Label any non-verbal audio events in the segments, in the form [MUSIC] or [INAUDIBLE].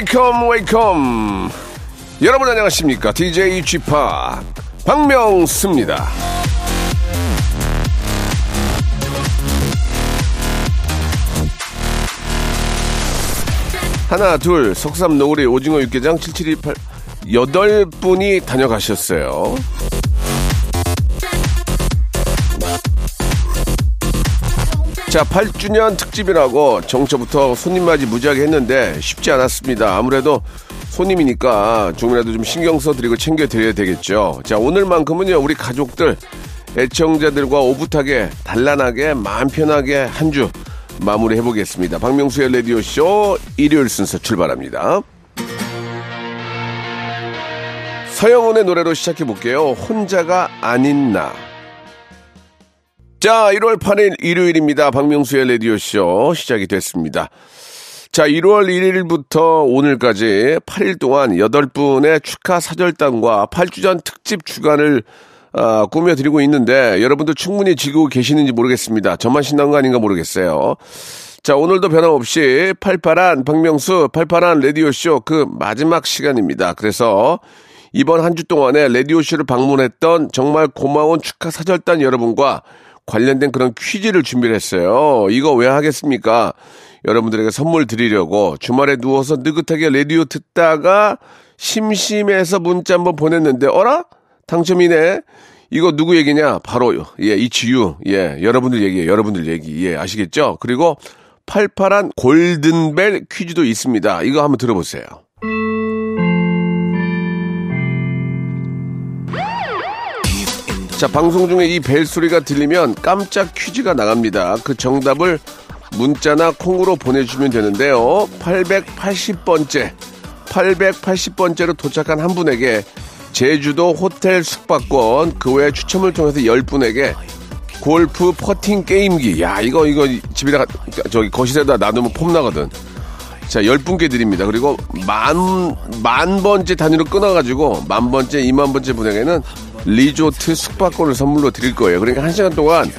Welcome welcome 여러분 안녕하십니까 DJ G 파 박명수입니다. 하나, 둘, 석삼, 너구리, 오징어, 육개장, 7728, 여덟 분이 다녀가셨어요. 자, 8주년 특집이라고 정처부터 손님 맞이 무지하게 했는데 쉽지 않았습니다. 아무래도 손님이니까 조금이라도 좀 신경 써 드리고 챙겨 드려야 되겠죠. 자, 오늘만큼은요, 우리 가족들, 애청자들과 오붓하게, 단란하게, 마음 편하게 한 주 마무리 해보겠습니다. 박명수의 라디오쇼 일요일 순서 출발합니다. 서영훈의 노래로 시작해 볼게요. 혼자가 아닌 나. 자, 1월 8일 일요일입니다. 박명수의 라디오쇼 시작이 됐습니다. 자, 1월 1일부터 오늘까지 8일 동안 8분의 축하 사절단과 8주전 특집 주간을 아, 꾸며드리고 있는데 여러분도 충분히 지고 계시는지 모르겠습니다. 저만 신난 거 아닌가 모르겠어요. 자, 오늘도 변함없이 팔팔한 박명수 팔팔한 라디오쇼 그 마지막 시간입니다. 그래서 이번 한 주 동안에 라디오쇼를 방문했던 정말 고마운 축하 사절단 여러분과 관련된 그런 퀴즈를 준비를 했어요. 이거 왜 하겠습니까? 여러분들에게 선물 드리려고 주말에 누워서 느긋하게 라디오 듣다가 심심해서 문자 한번 보냈는데, 어라? 당첨이네? 이거 누구 얘기냐? 바로, 예, 이치유. 예, 여러분들 얘기예요. 여러분들 얘기. 예, 아시겠죠? 그리고 팔팔한 골든벨 퀴즈도 있습니다. 이거 한번 들어보세요. 자, 방송 중에 이 벨소리가 들리면 깜짝 퀴즈가 나갑니다. 그 정답을 문자나 콩으로 보내주시면 되는데요. 880번째, 880번째로 도착한 한 분에게 제주도 호텔 숙박권, 그 외에 추첨을 통해서 10분에게 골프 퍼팅 게임기. 야, 이거, 이거 집에다가, 저기 거실에다 놔두면 폼 나거든. 자, 10분께 드립니다. 그리고 만, 만 번째 단위로 끊어가지고, 만 번째, 이만 번째 분에게는 리조트 숙박권을 선물로 드릴 거예요. 그러니까 한 시간 동안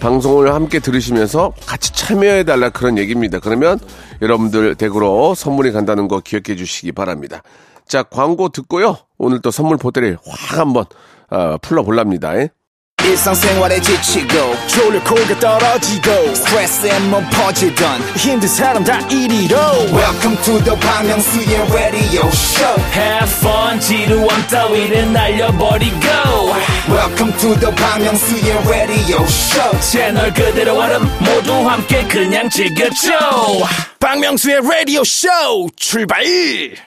방송을 함께 들으시면서 같이 참여해달라 그런 얘기입니다. 그러면 여러분들 댁으로 선물이 간다는 거 기억해 주시기 바랍니다. 자, 광고 듣고요. 오늘 또 선물 보따리 확 한번 어, 풀어볼랍니다. 예? 일상생활에 지치고, 졸려 코가 떨어지고, 스트레스에 몸 퍼지던, 힘든 사람 다 이리로. welcome to the Myung-soo's radio show Have fun 지루함 따위를 날려버리고 welcome to the Myung-soo's radio show 채널 그대로 얼음 모두 함께 그냥 즐겨줘 라디오 쇼 출발! Get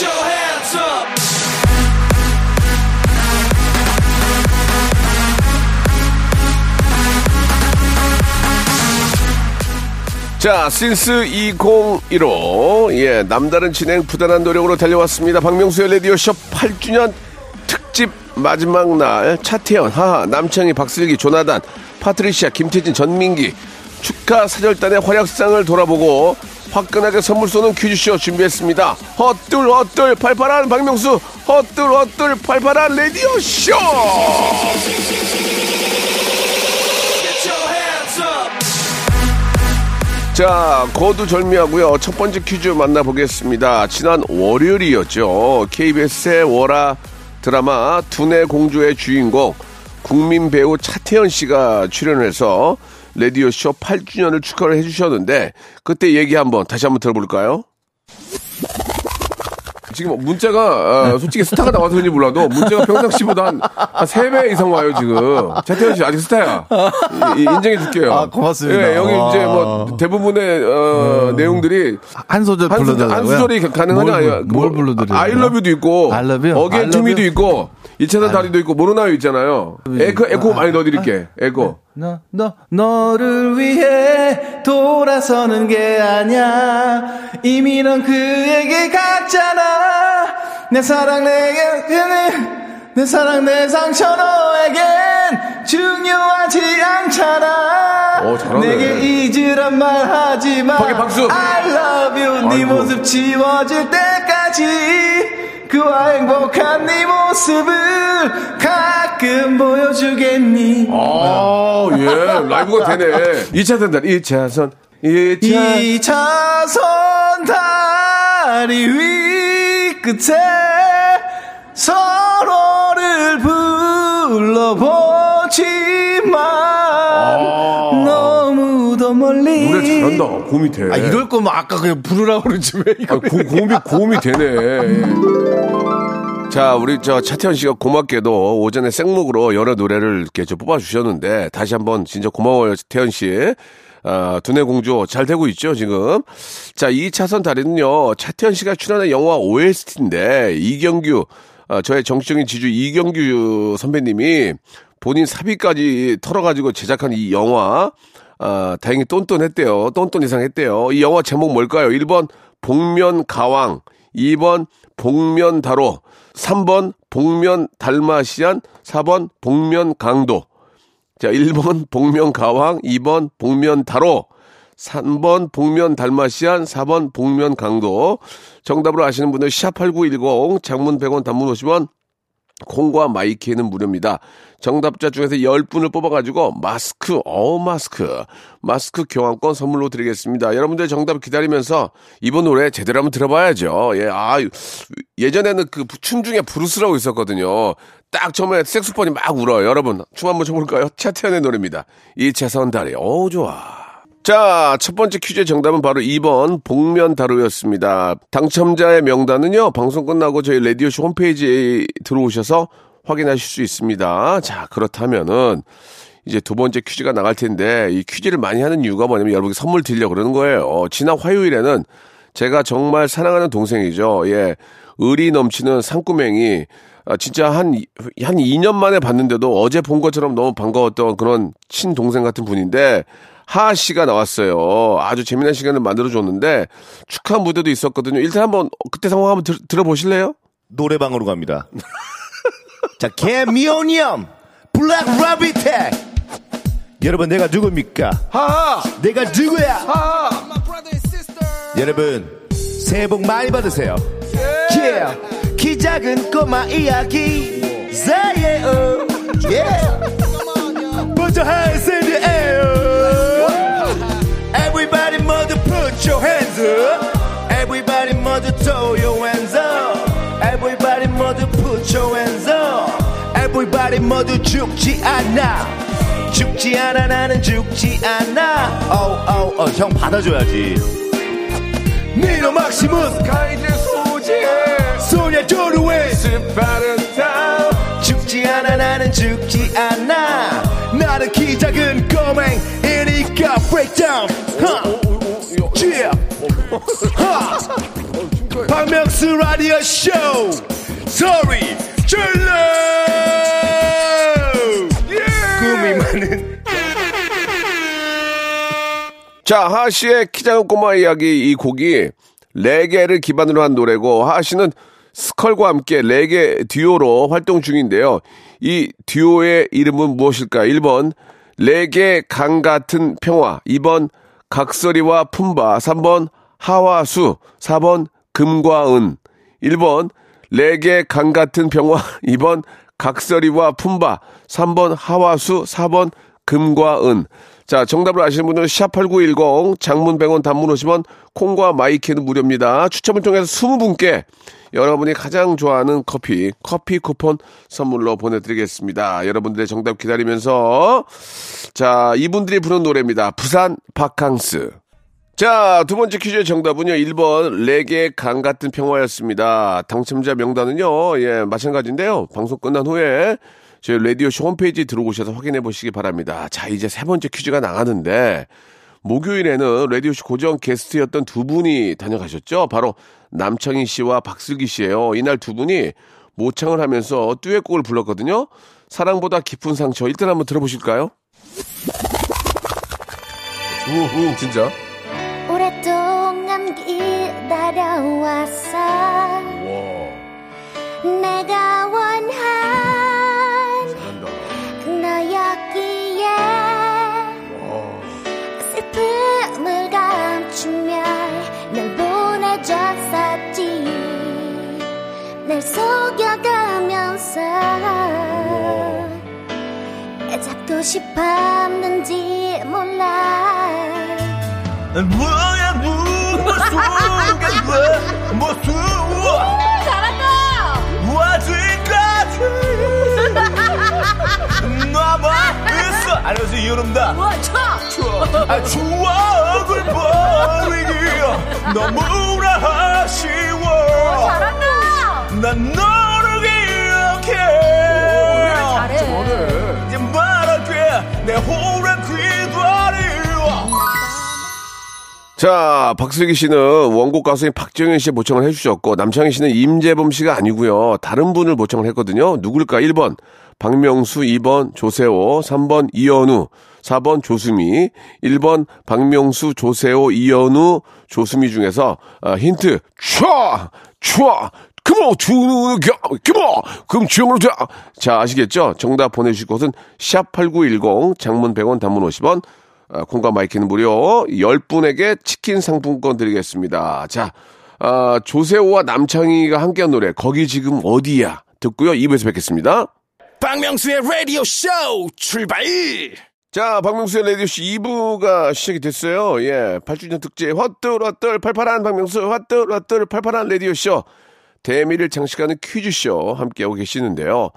your hands up 자, 신스 2015. 예, 남다른 진행, 부단한 노력으로 달려왔습니다. 박명수의 라디오쇼 8주년 특집 마지막 날. 차태현, 하하, 남창희, 박슬기, 조나단, 파트리시아, 김태진, 전민기. 축하 사절단의 활약상을 돌아보고 화끈하게 선물 쏘는 퀴즈쇼 준비했습니다. 헛둘, 헛둘, 팔팔한 박명수, 헛둘, 헛둘, 팔팔한 라디오쇼! 자, 거두절미하고요. 첫 번째 퀴즈 만나보겠습니다. 지난 월요일이었죠. KBS의 월화 드라마 두뇌 공주의 주인공 국민 배우 차태현 씨가 출연해서 라디오쇼 8주년을 축하를 해주셨는데 그때 얘기 한번 다시 한번 들어볼까요? 지금 문자가 어, 솔직히 스타가 나와서 그런지 몰라도 문자가 평상시보다 한, 한 3배 이상 와요 지금 차태현 씨 아직 스타야 이- 이- 인정해 줄게요 아, 고맙습니다. 예, 여기 와. 이제 뭐 대부분의 어, 내용들이 한 소절 한, 소절, 불러달라고요? 한 소절이 가능하냐 뭘, 뭘 불러드려요? I love you도 있고 I love you? Again to me도? 있고 이차선 다리도 있고 모르나요 있잖아요 에코 에코 많이 넣어드릴게 에코 너, 너, 너를 위해 돌아서는 게 아니야. 이미 넌 그에게 갔잖아. 내 사랑 내게, 내 사랑 내 상처 너에겐 중요하지 않잖아. 오, 잘하네. 내게 잊으란 말 하지 마. 박수. I love you 네 아이고. 모습 지워질 때까지 그와 행복한 네 모습을 가끔 보여주겠니 아, 예, 라이브가 되네. 2차선 다리, 2차선, 2차. 이 차선 다리 위 끝에 서로를 불러보지만 너무도 멀리 아. 노래 잘한다. 고음이 돼. 아 이럴 거면 아까 그냥 부르라고 그러지 왜 이거 아, 고, 고음이, 고음이 되네. 예. 자, 우리 저 차태현 씨가 고맙게도 오전에 생목으로 여러 노래를 이렇게 저 뽑아주셨는데 다시 한번 진짜 고마워요, 태현 씨. 아, 두뇌 공주 잘 되고 있죠, 지금. 자, 이 차선 다리는요, 차태현 씨가 출연한 영화 OST인데, 이경규, 아, 저의 정치적인 지주 이경규 선배님이 본인 사비까지 털어가지고 제작한 이 영화, 아, 다행히 똔똔했대요. 똔똔 이상 했대요. 이 영화 제목 뭘까요? 1번, 복면 가왕. 2번, 복면 다로. 3번, 복면 달마시안. 4번, 복면 강도. 자, 1번 [LAUGHS] 복면 가왕, 2번 복면 다로, 3번 복면 달마시안, 4번 복면 강도. 정답으로 아시는 분들 샵8910 장문 100원 단문 50원 콩과 마이키에는 무료입니다. 정답자 중에서 10분을 뽑아가지고 마스크, 어 마스크, 마스크 교환권 선물로 드리겠습니다. 여러분들 정답 기다리면서 이번 노래 제대로 한번 들어봐야죠. 예, 아, 예전에는 그 춤 중에 브루스라고 있었거든요. 딱 처음에 색소폰이 막 울어요. 여러분, 춤 한번 춰볼까요? 차태현의 노래입니다. 이채선 다리, 어 좋아. 자, 첫 번째 퀴즈의 정답은 바로 2번 복면 다루였습니다. 당첨자의 명단은요, 방송 끝나고 저희 라디오쇼 홈페이지에 들어오셔서 확인하실 수 있습니다. 자, 그렇다면은, 이제 두 번째 퀴즈가 나갈 텐데, 이 퀴즈를 많이 하는 이유가 뭐냐면 여러분께 선물 드리려고 그러는 거예요. 지난 화요일에는 제가 정말 사랑하는 동생이죠. 예. 의리 넘치는 상꾸맹이, 아, 진짜 한, 이- 한 2년 만에 봤는데도 어제 본 것처럼 너무 반가웠던 그런 친동생 같은 분인데, 하하 씨가 나왔어요. 아주 재미난 시간을 만들어줬는데, 축하 무대도 있었거든요. 일단 한번, 그때 상황 한번 들, 들어보실래요? 노래방으로 갑니다. [LAUGHS] 자, 개미오니엄 블랙 라비텍 여러분 내가 누굽니까? 하하! 내가 누구야? 하하! 여러분 새해 복 많이 받으세요. Yeah. 키 작은 꼬마 이야기 사예요. Yeah. [LAUGHS] 먼저 the put your hands up. Everybody 모두 throw your hands up. Everybody 모두 put your hands up. Everybody 모두 죽지 않아. 죽지 않아 나는 죽지 않아. 어우 어우 어, 형 받아줘야지. 니노 막시무스 가이드 소지 소녀 조르웨 스파른 타운 죽지 않아 나는 죽지 않아 나는 키 작은 꼬맹이니까 breakdown 박명수 라디오 쇼. 소리 질러 꿈이 많은. 자, 하하 씨의 키 작은 꼬마 이야기 이 곡이 레게를 기반으로 한 노래고 하하 씨는 스컬과 함께 레게 듀오로 활동 중인데요. 이 듀오의 이름은 무엇일까요? 1번 레게 강 같은 평화, 2번 각설이와 품바, 3번 하와수, 4번 금과 은, 1번 레게 강 같은 평화, 2번 [LAUGHS] 각설이와 품바, 3번 하와수, 4번 금과 은. 자, 정답을 아시는 분들은 샵8910 장문 100원 단문 50원 콩과 my K는 무료입니다. 추첨을 통해서 20분께 여러분이 가장 좋아하는 커피, 커피 쿠폰 선물로 보내드리겠습니다. 여러분들의 정답 기다리면서 자, 이분들이 부른 노래입니다. 부산 바캉스. 자, 두 번째 퀴즈의 정답은요. 1번 레게 강 같은 평화였습니다. 당첨자 명단은요. 예, 마찬가지인데요. 방송 끝난 후에 저희 라디오쇼 홈페이지 들어오셔서 확인해 보시기 바랍니다. 자, 이제 세 번째 퀴즈가 나가는데 목요일에는 라디오쇼 고정 게스트였던 두 분이 다녀가셨죠. 바로 남창희 씨와 박슬기 씨예요. 이날 두 분이 모창을 하면서 듀엣곡을 불렀거든요. 사랑보다 깊은 상처. 일단 한번 들어보실까요? 우후, 진짜. 오랫동안 기다려왔어 속여가면서 애잡도 싶었는지 몰라. 뭐야 무슨 뭐 무슨 잘한다! 아직까지. 나만 있어. 안녕하세요 이현우입니다 우와 아, 추억을 버리기 너무나 아쉬워. 잘한다 난 너를 기억해. 잘해? 이제 말할게. 내 호랑 귀다리 자, 박슬기 씨는 원곡 가수인 박정현 씨 모청을 해주셨고, 남창희 씨는 임재범 씨가 아니고요. 다른 분을 모청을 했거든요. 누굴까? 1번, 박명수, 2번, 조세호, 3번, 이현우, 4번, 조수미, 1번, 박명수, 조세호, 이현우, 조수미 중에서, 아, 힌트, 촤! 촤! 그모 주겨 그모 그럼 주영으로 자. 자 아시겠죠? 정답 보내주실 곳은 샵 8910 장문 100원 단문 50원 아, 콩과 마이크는 무료 10분에게 치킨 상품권 드리겠습니다. 자, 아, 조세호와 남창희가 함께한 노래 거기 지금 어디야 듣고요. 2부에서 뵙겠습니다. 박명수의 라디오 쇼 출발 자, 박명수의 레디오쇼 2부가 시작이 됐어요. 예, 8주년 특집 헛들헛들 팔팔한 박명수 헛들헛들 팔팔한 레디오쇼 대미를 장식하는 퀴즈쇼 함께하고 계시는데요.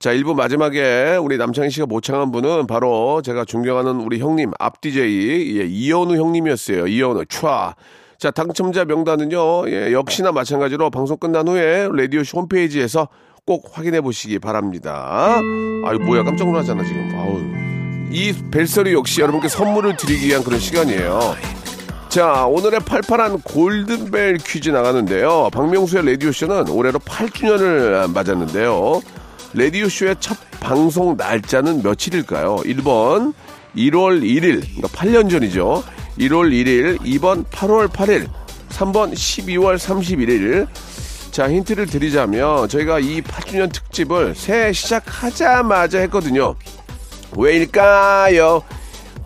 자, 1부 마지막에 우리 남창희 씨가 모창한 분은 바로 제가 존경하는 우리 형님, 앞 DJ, 예, 이현우 형님이었어요. 이현우, 촤. 자, 당첨자 명단은요, 예, 역시나 마찬가지로 방송 끝난 후에 라디오쇼 홈페이지에서 꼭 확인해 보시기 바랍니다. 아유, 뭐야, 깜짝 놀랐잖아, 지금. 아우. 이 벨소리 역시 여러분께 선물을 드리기 위한 그런 시간이에요. 자, 오늘의 팔팔한 골든벨 퀴즈 나가는데요. 박명수의 라디오쇼는 올해로 8주년을 맞았는데요. 라디오쇼의 첫 방송 날짜는 며칠일까요? 1번 1월 1일, 그러니까 8년 전이죠. 1월 1일, 2번 8월 8일, 3번 12월 31일. 자, 힌트를 드리자면 저희가 이 8주년 특집을 새해 시작하자마자 했거든요. 왜일까요?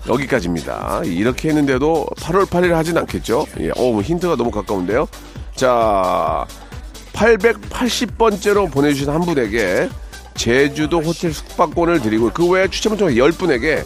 여기까지입니다. 이렇게 했는데도 8월 8일 하진 않겠죠? 예, 어, 힌트가 너무 가까운데요. 자, 880번째로 보내주신 한 분에게 제주도 호텔 숙박권을 드리고 그 외에 추첨을 통해 10분에게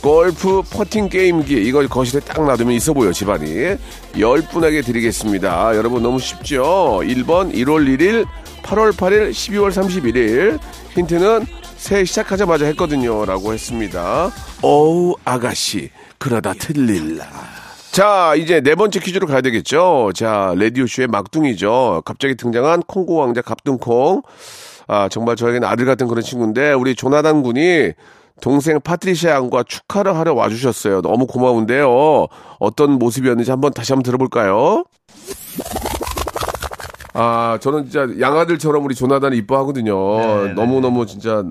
골프 퍼팅 게임기 이걸 거실에 딱 놔두면 있어 보여 집안이 10분에게 드리겠습니다. 여러분 너무 쉽죠? 1번 1월 1일 8월 8일 12월 31일 힌트는 새해 시작하자마자 했거든요. 라고 했습니다. 어우, 아가씨. 그러다 틀릴라. 자, 이제 네 번째 퀴즈로 가야 되겠죠. 자, 라디오쇼의 막둥이죠. 갑자기 등장한 콩고 왕자 갑등콩. 아, 정말 저에게는 아들 같은 그런 친구인데, 우리 조나단 군이 동생 파트리샤 양과 축하를 하러 와주셨어요. 너무 고마운데요. 어떤 모습이었는지 한번 다시 한번 들어볼까요? 아, 저는 진짜 양아들처럼 우리 조나단을 이뻐하거든요. 너무너무 진짜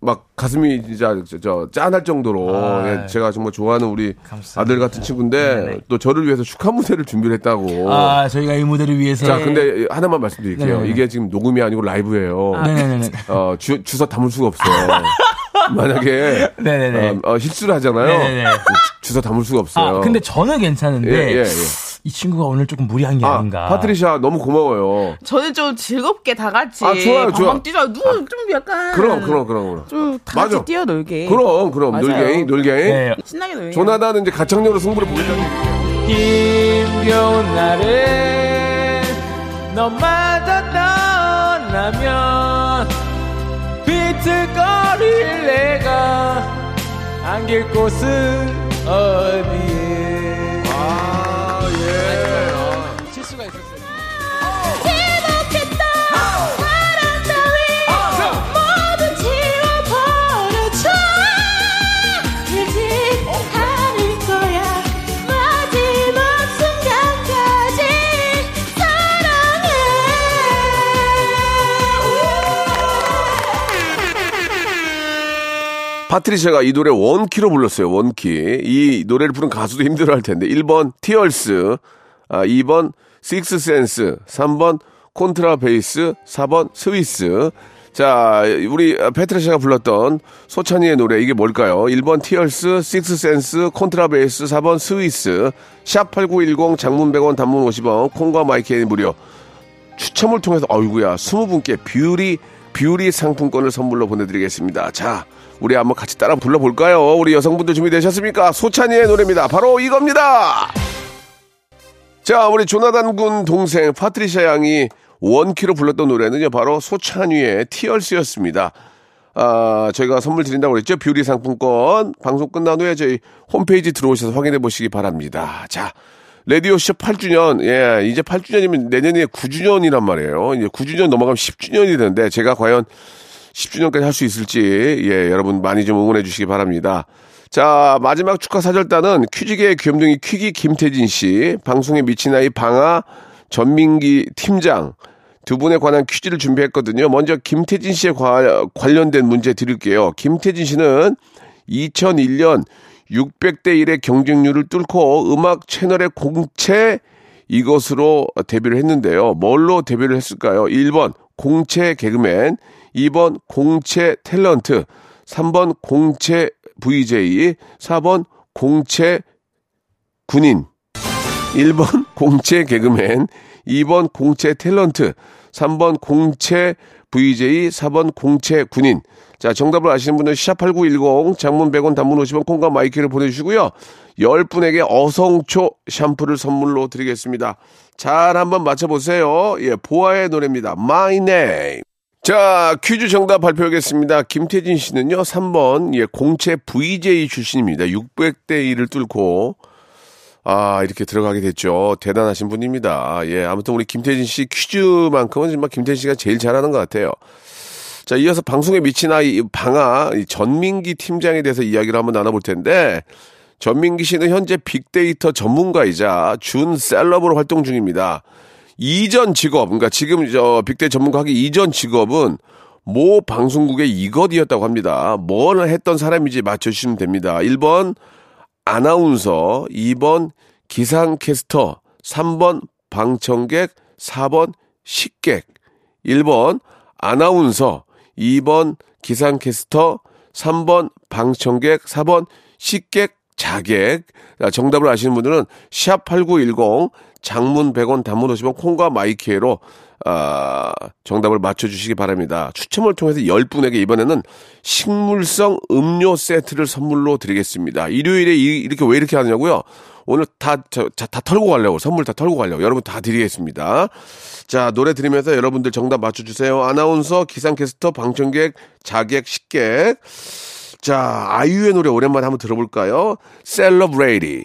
막 가슴이 진짜 저, 저 짠할 정도로 아, 예, 제가 정말 좋아하는 우리 감사합니다. 아들 같은 친구인데 네네. 또 저를 위해서 축하 무대를 준비를 했다고. 아 저희가 이 무대를 위해서 자, 근데 하나만 말씀드릴게요. 네네네. 이게 지금 녹음이 아니고 라이브예요. 네네네 [LAUGHS] 어, 주, 주소 담을 수가 없어요. [LAUGHS] 만약에 네네네. 어, 어, 실수를 하잖아요. 네네네. 주- 주소 담을 수가 없어요. 아 근데 저는 괜찮은데 예, 예, 예. 이 친구가 오늘 조금 무리한 게 아, 아, 닌가 파트리샤 너무 고마워요. 저는 좀 즐겁게 다 같이 아, 좋아요, 좋아. 뛰자. 누좀 약간 그럼, 그럼, 그럼, 그럼. 좀다 같이 맞아. 뛰어 놀게. 그럼, 그럼. 맞아요. 놀게이, 놀게이. 네. 신나게 놀게. 조나단은 이제 가창력으로 승부를 보이려고. 힘겨운 날에 너마저 떠나면 비틀거릴 내가 안길 곳은 어디 파트리샤가 이 노래 원키로 불렀어요. 원키. 이 노래를 부른 가수도 힘들어 할 텐데. 1번 Tears, 아, 2번 Sixth Sense, 3번 콘트라베이스, 4번 스위스. 자, 우리 페트리샤가 불렀던 소찬휘의 노래 이게 뭘까요? 1번 Tears, Sixth Sense, 콘트라베이스, 4번 스위스. 샵 8910 장문 100원 단문 50원 콩과 my K는 무료. 추첨을 통해서 어이구야 20분께 뷰리 뷰리 상품권을 선물로 보내드리겠습니다. 자, 우리 한번 같이 따라 불러볼까요? 우리 여성분들 준비되셨습니까? 소찬휘의 노래입니다. 바로 이겁니다. 자, 우리 조나단 군 동생 파트리샤 양이 원키로 불렀던 노래는요, 바로 소찬휘의 Tears였습니다. 아, 저희가 선물 드린다고 그랬죠? 뷰리 상품권. 방송 끝난 후에 저희 홈페이지 들어오셔서 확인해 보시기 바랍니다. 자, 레디오쇼 8주년. 예, 이제 8주년이면 내년에 9주년이란 말이에요. 이제 9주년 넘어가면 10주년이 되는데 제가 과연 10주년까지 할 수 있을지, 예, 여러분 많이 좀 응원해 주시기 바랍니다. 자, 마지막 축하 사절단은 퀴즈계의 귀염둥이 퀴기 김태진 씨, 방송에 미친 아이 방아 전민기 팀장, 두 분에 관한 퀴즈를 준비했거든요. 먼저 김태진 씨에 과- 관련된 문제 드릴게요. 김태진 씨는 2001년 600대 1의 경쟁률을 뚫고 음악 채널의 공채 이것으로 데뷔를 했는데요. 뭘로 데뷔를 했을까요? 1번 공채 개그맨, 2번 공채 탤런트, 3번 공채 VJ, 4번 공채 군인. 1번 [LAUGHS] 공채 개그맨, 2번 공채 탤런트, 3번 공채 VJ, 4번 공채 군인. 자, 정답을 아시는 분은 샵8910 장문 100원 단문 50원 콩과 마이크를 보내주시고요. 10분에게 어성초 샴푸를 선물로 드리겠습니다. 잘 한번 맞춰보세요. 예, 보아의 노래입니다. My Name. 자, 퀴즈 정답 발표하겠습니다. 김태진 씨는요, 3번, 예, 공채 VJ 출신입니다. 600대 1을 뚫고, 아, 이렇게 들어가게 됐죠. 대단하신 분입니다. 예, 아무튼 우리 김태진 씨 퀴즈만큼은 정말 김태진 씨가 제일 잘하는 것 같아요. 자, 이어서 방송에 미친 아이 방아 이 전민기 팀장에 대해서 이야기를 한번 나눠볼 텐데 전민기 씨는 현재 빅데이터 전문가이자 준 셀럽으로 활동 중입니다. 이전 직업, 그러니까 지금 저 빅데이터 전문가 하기 이전 직업은 모 방송국의 이것이었다고 합니다. 뭘 했던 사람인지 맞춰주시면 됩니다. 1번 아나운서, 2번 기상캐스터, 3번 방청객, 4번 식객. 1번 아나운서, 2번 기상캐스터, 3번 방청객, 4번 식객, 자객. 자, 정답을 아시는 분들은 샵8910 장문 100원 단문 50원 콩과 마이키에로 아, 정답을 맞춰주시기 바랍니다. 추첨을 통해서 10분에게 이번에는 식물성 음료 세트를 선물로 드리겠습니다. 일요일에 이, 이렇게 왜 이렇게 하느냐고요? 오늘 다, 저, 자, 다 털고 가려고, 선물 다 털고 가려고. 여러분 다 드리겠습니다. 자, 노래 들으면서 여러분들 정답 맞춰주세요. 아나운서, 기상캐스터, 방청객, 자객, 식객. 자, 아이유의 노래 오랜만에 한번 들어볼까요? Celebrate.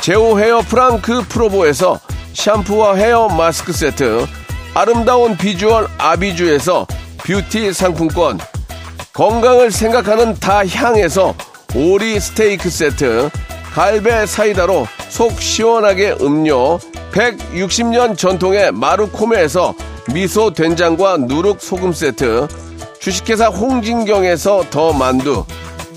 제오 헤어 프랑크 프로보에서 샴푸와 헤어 마스크 세트, 아름다운 비주얼 아비주에서 뷰티 상품권, 건강을 생각하는 다향에서 오리 스테이크 세트, 갈배 사이다로 속 시원하게 음료, 160년 전통의 마루코메에서 미소 된장과 누룩 소금 세트, 주식회사 홍진경에서 더 만두,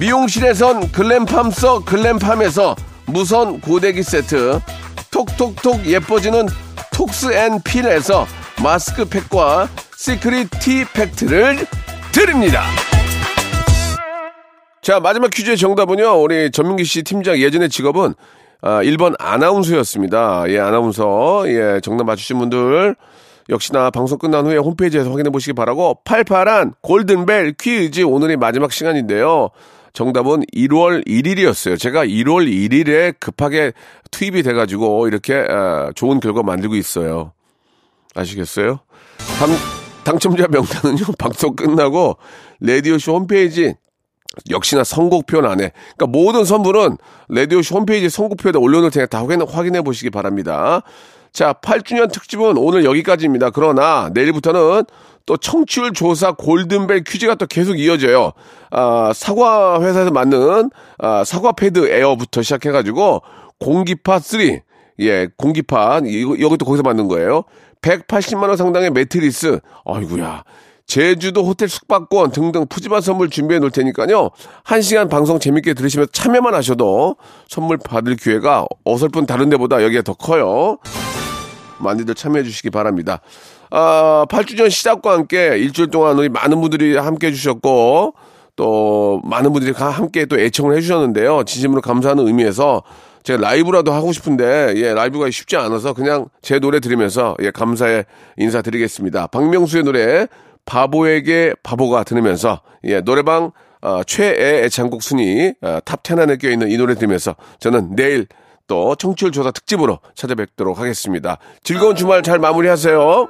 미용실에선 글램팜서 글램팜에서 무선 고데기 세트, 톡톡톡 예뻐지는 톡스앤필에서 마스크팩과 시크릿 티 팩트를 드립니다. 자, 마지막 퀴즈의 정답은요. 우리 전민기 씨 팀장 예전의 직업은 아, 1번 아나운서였습니다. 예, 아나운서. 예, 정답 맞추신 분들 역시나 방송 끝난 후에 홈페이지에서 확인해 보시기 바라고 팔팔한 골든벨 퀴즈 오늘이 마지막 시간인데요. 정답은 1월 1일이었어요. 제가 1월 1일에 급하게 투입이 돼가지고 이렇게 아, 좋은 결과 만들고 있어요. 아시겠어요? 당, 당첨자 명단은요, [LAUGHS] 방송 끝나고 라디오쇼 홈페이지 역시나 선곡표 안에 그러니까 모든 선물은 라디오쇼 홈페이지 선곡표에다 올려놓을 테니까 다 확인, 확인해 보시기 바랍니다. 자, 8주년 특집은 오늘 여기까지입니다. 그러나 내일부터는 또 청취율 조사 골든벨 퀴즈가 또 계속 이어져요. 아, 사과 회사에서 만든 아, 사과 패드 에어부터 시작해가지고 공기파 3, 예, 공기파 이거 이것도 거기서 만든 거예요. 180만 원 상당의 매트리스, 아이구야. 제주도 호텔 숙박권 등등 푸짐한 선물 준비해 놓을 테니까요. 한 시간 방송 재밌게 들으시면서 참여만 하셔도 선물 받을 기회가 어설픈 다른 데보다 여기가 더 커요. 많이들 참여해 주시기 바랍니다. 아, 8주년 시작과 함께 일주일 동안 우리 많은 분들이 함께 해주셨고, 또 많은 분들이 가- 함께 또 애청을 해주셨는데요. 진심으로 감사하는 의미에서 제가 라이브라도 하고 싶은데, 예, 라이브가 쉽지 않아서 그냥 제 노래 들으면서, 예, 감사의 인사드리겠습니다. 박명수의 노래, 바보에게 바보가 들으면서, 예, 노래방, 어, 최애 애창곡 순위, 어, top 10 안에 껴있는 이 노래 들으면서 저는 내일 또 청취율 조사 특집으로 찾아뵙도록 하겠습니다. 즐거운 주말 잘 마무리하세요.